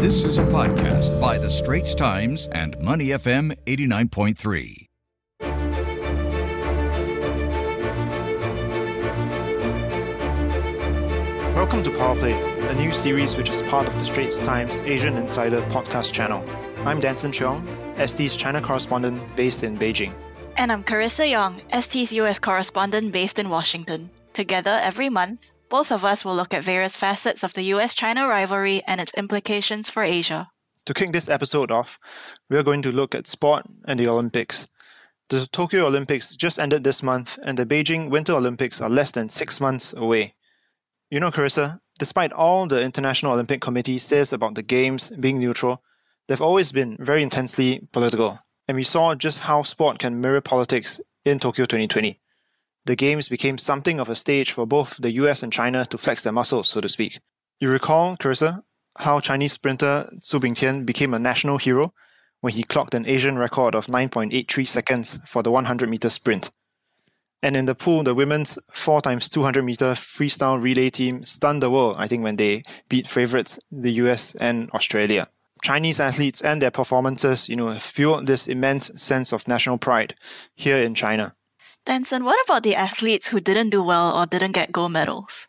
This is a podcast by The Straits Times and Money FM 89.3. Welcome to Power Play, a new series which is part of the Straits Times Asian Insider podcast channel. I'm Danson Cheong, ST's China correspondent based in Beijing. And I'm Charissa Yong, ST's US correspondent based in Washington. Together, every month, both of us will look at various facets of the US China rivalry and its implications for Asia. To kick this episode off, we are going to look at sport and the Olympics. The Tokyo Olympics just ended this month, and the Beijing Winter Olympics are less than six months away. You know, Charissa, despite all the International Olympic Committee says about the Games being neutral, they've always been very intensely political, and we saw just how sport can mirror politics in Tokyo 2020 the Games became something of a stage for both the US and China to flex their muscles, so to speak. You recall, Charissa, how Chinese sprinter Su Bingtian became a national hero when he clocked an Asian record of 9.83 seconds for the 100 meter sprint. And in the pool, the women's 4 times 200 meter freestyle relay team stunned the world, I think, when they beat favorites, the US and Australia. Chinese athletes and their performances, you know, fueled this immense sense of national pride here in China. Danson, what about the athletes who didn't do well or didn't get gold medals?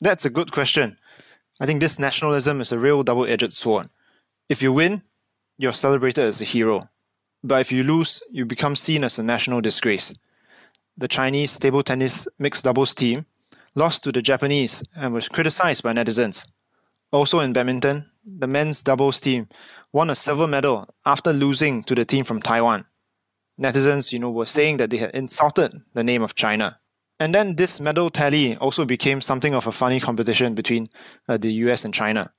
That's a good question. I think this nationalism is a real double edged sword. If you win, you're celebrated as a hero. But if you lose, you become seen as a national disgrace. The Chinese table tennis mixed doubles team lost to the Japanese and was criticized by netizens. Also in badminton, the men's doubles team won a silver medal after losing to the team from Taiwan netizens, you know, were saying that they had insulted the name of China. And then this medal tally also became something of a funny competition between uh, the US and China.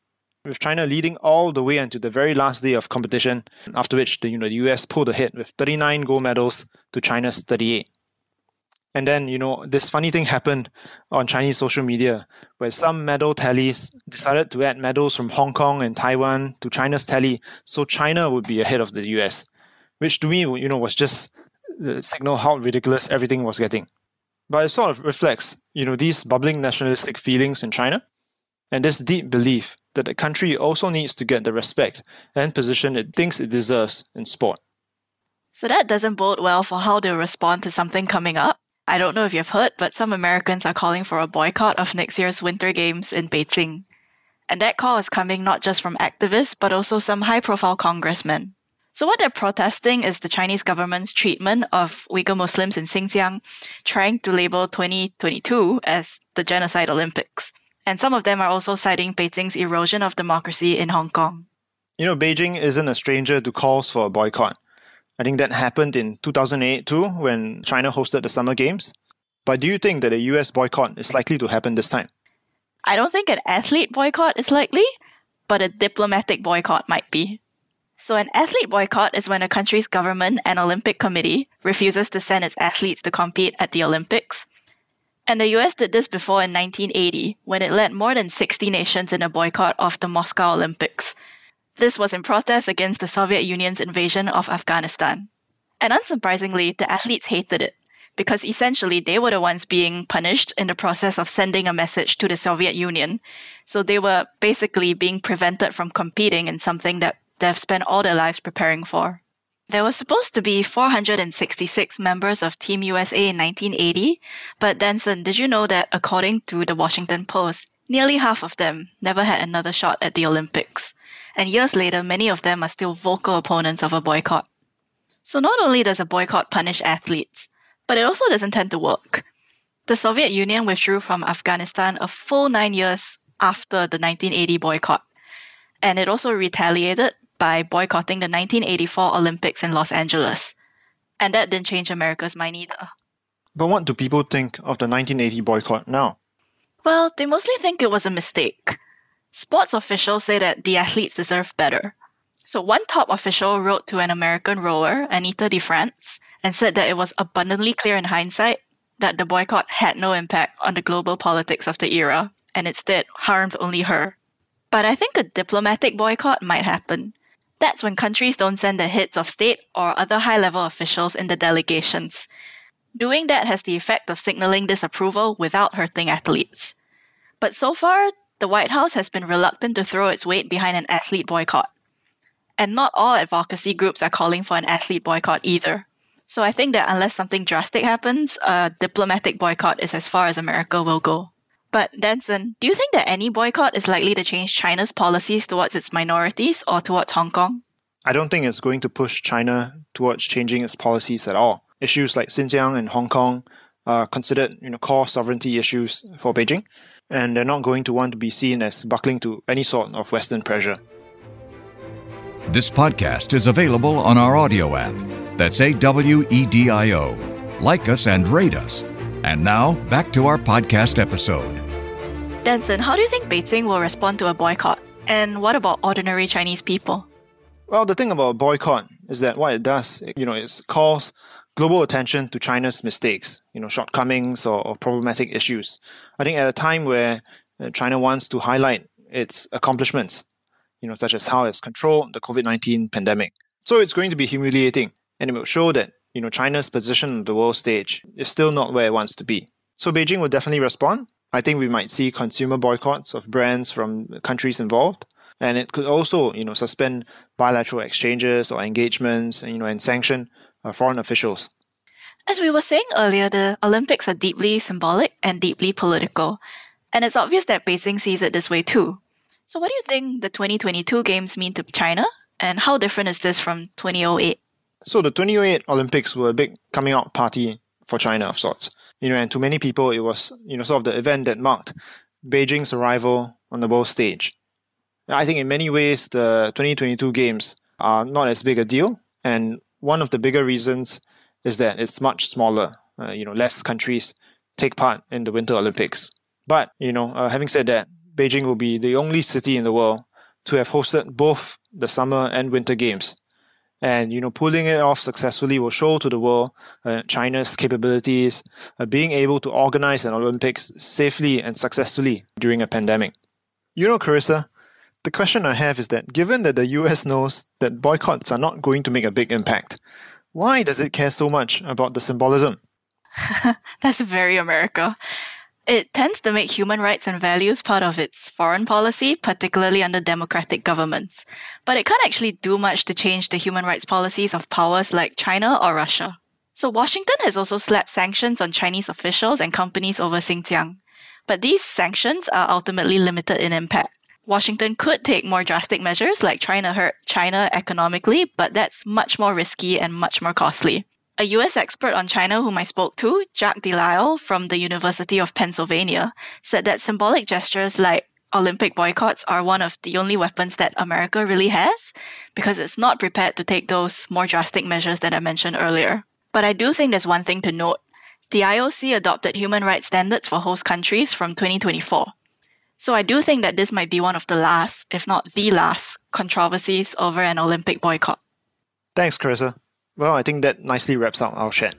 With China leading all the way until the very last day of competition, after which the, you know, the US pulled ahead with 39 gold medals to China's 38. And then, you know, this funny thing happened on Chinese social media where some medal tallies decided to add medals from Hong Kong and Taiwan to China's tally so China would be ahead of the US which to me, you know, was just the signal how ridiculous everything was getting. But it sort of reflects, you know, these bubbling nationalistic feelings in China and this deep belief that the country also needs to get the respect and position it thinks it deserves in sport. So that doesn't bode well for how they'll respond to something coming up. I don't know if you've heard, but some Americans are calling for a boycott of next year's Winter Games in Beijing. And that call is coming not just from activists, but also some high profile congressmen. So, what they're protesting is the Chinese government's treatment of Uyghur Muslims in Xinjiang, trying to label 2022 as the Genocide Olympics. And some of them are also citing Beijing's erosion of democracy in Hong Kong. You know, Beijing isn't a stranger to calls for a boycott. I think that happened in 2008 too, when China hosted the Summer Games. But do you think that a US boycott is likely to happen this time? I don't think an athlete boycott is likely, but a diplomatic boycott might be. So, an athlete boycott is when a country's government and Olympic Committee refuses to send its athletes to compete at the Olympics. And the US did this before in 1980 when it led more than 60 nations in a boycott of the Moscow Olympics. This was in protest against the Soviet Union's invasion of Afghanistan. And unsurprisingly, the athletes hated it because essentially they were the ones being punished in the process of sending a message to the Soviet Union. So they were basically being prevented from competing in something that they've spent all their lives preparing for. There were supposed to be 466 members of Team USA in 1980, but Danson, did you know that according to the Washington Post, nearly half of them never had another shot at the Olympics? And years later, many of them are still vocal opponents of a boycott. So not only does a boycott punish athletes, but it also doesn't tend to work. The Soviet Union withdrew from Afghanistan a full nine years after the 1980 boycott, and it also retaliated by boycotting the 1984 Olympics in Los Angeles. And that didn't change America's mind either. But what do people think of the 1980 boycott now? Well, they mostly think it was a mistake. Sports officials say that the athletes deserve better. So, one top official wrote to an American rower, Anita DeFrantz, and said that it was abundantly clear in hindsight that the boycott had no impact on the global politics of the era and instead harmed only her. But I think a diplomatic boycott might happen. That's when countries don't send the heads of state or other high level officials in the delegations. Doing that has the effect of signaling disapproval without hurting athletes. But so far, the White House has been reluctant to throw its weight behind an athlete boycott. And not all advocacy groups are calling for an athlete boycott either. So I think that unless something drastic happens, a diplomatic boycott is as far as America will go. But Danson, do you think that any boycott is likely to change China's policies towards its minorities or towards Hong Kong? I don't think it's going to push China towards changing its policies at all. Issues like Xinjiang and Hong Kong are considered you know, core sovereignty issues for Beijing, and they're not going to want to be seen as buckling to any sort of Western pressure. This podcast is available on our audio app. That's A W E D I O. Like us and rate us. And now, back to our podcast episode. Danson, how do you think Beijing will respond to a boycott? And what about ordinary Chinese people? Well, the thing about a boycott is that what it does, you know, it calls global attention to China's mistakes, you know, shortcomings or, or problematic issues. I think at a time where uh, China wants to highlight its accomplishments, you know, such as how it's controlled the COVID-19 pandemic. So it's going to be humiliating and it will show that, you know, China's position on the world stage is still not where it wants to be. So Beijing will definitely respond. I think we might see consumer boycotts of brands from countries involved. And it could also, you know, suspend bilateral exchanges or engagements, you know, and sanction uh, foreign officials. As we were saying earlier, the Olympics are deeply symbolic and deeply political. And it's obvious that Beijing sees it this way too. So, what do you think the 2022 Games mean to China, and how different is this from 2008? So, the 2008 Olympics were a big coming out party for China of sorts. You know, and to many people, it was you know sort of the event that marked Beijing's arrival on the world stage. I think in many ways, the 2022 Games are not as big a deal, and one of the bigger reasons is that it's much smaller. Uh, you know, less countries take part in the Winter Olympics. But you know, uh, having said that, Beijing will be the only city in the world to have hosted both the summer and winter games. And you know, pulling it off successfully will show to the world uh, China's capabilities, uh, being able to organize an Olympics safely and successfully during a pandemic. You know, Charissa, the question I have is that given that the US knows that boycotts are not going to make a big impact, why does it care so much about the symbolism? That's very America. It tends to make human rights and values part of its foreign policy, particularly under democratic governments. But it can't actually do much to change the human rights policies of powers like China or Russia. So Washington has also slapped sanctions on Chinese officials and companies over Xinjiang. But these sanctions are ultimately limited in impact. Washington could take more drastic measures like trying to hurt China economically, but that's much more risky and much more costly. A US expert on China whom I spoke to, Jacques deLisle from the University of Pennsylvania, said that symbolic gestures like Olympic boycotts are one of the only weapons that America really has because it's not prepared to take those more drastic measures that I mentioned earlier. But I do think there's one thing to note. The IOC adopted human rights standards for host countries from 2024. So I do think that this might be one of the last, if not the last, controversies over an Olympic boycott. Thanks, Charissa. Well, I think that nicely wraps up our chat.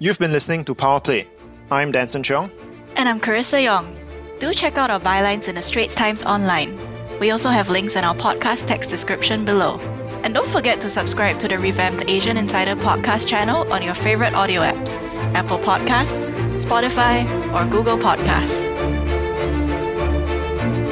You've been listening to Power Play. I'm Danson Cheong. And I'm Charissa Yong. Do check out our bylines in the Straits Times online. We also have links in our podcast text description below. And don't forget to subscribe to the revamped Asian Insider podcast channel on your favorite audio apps Apple Podcasts, Spotify, or Google Podcasts.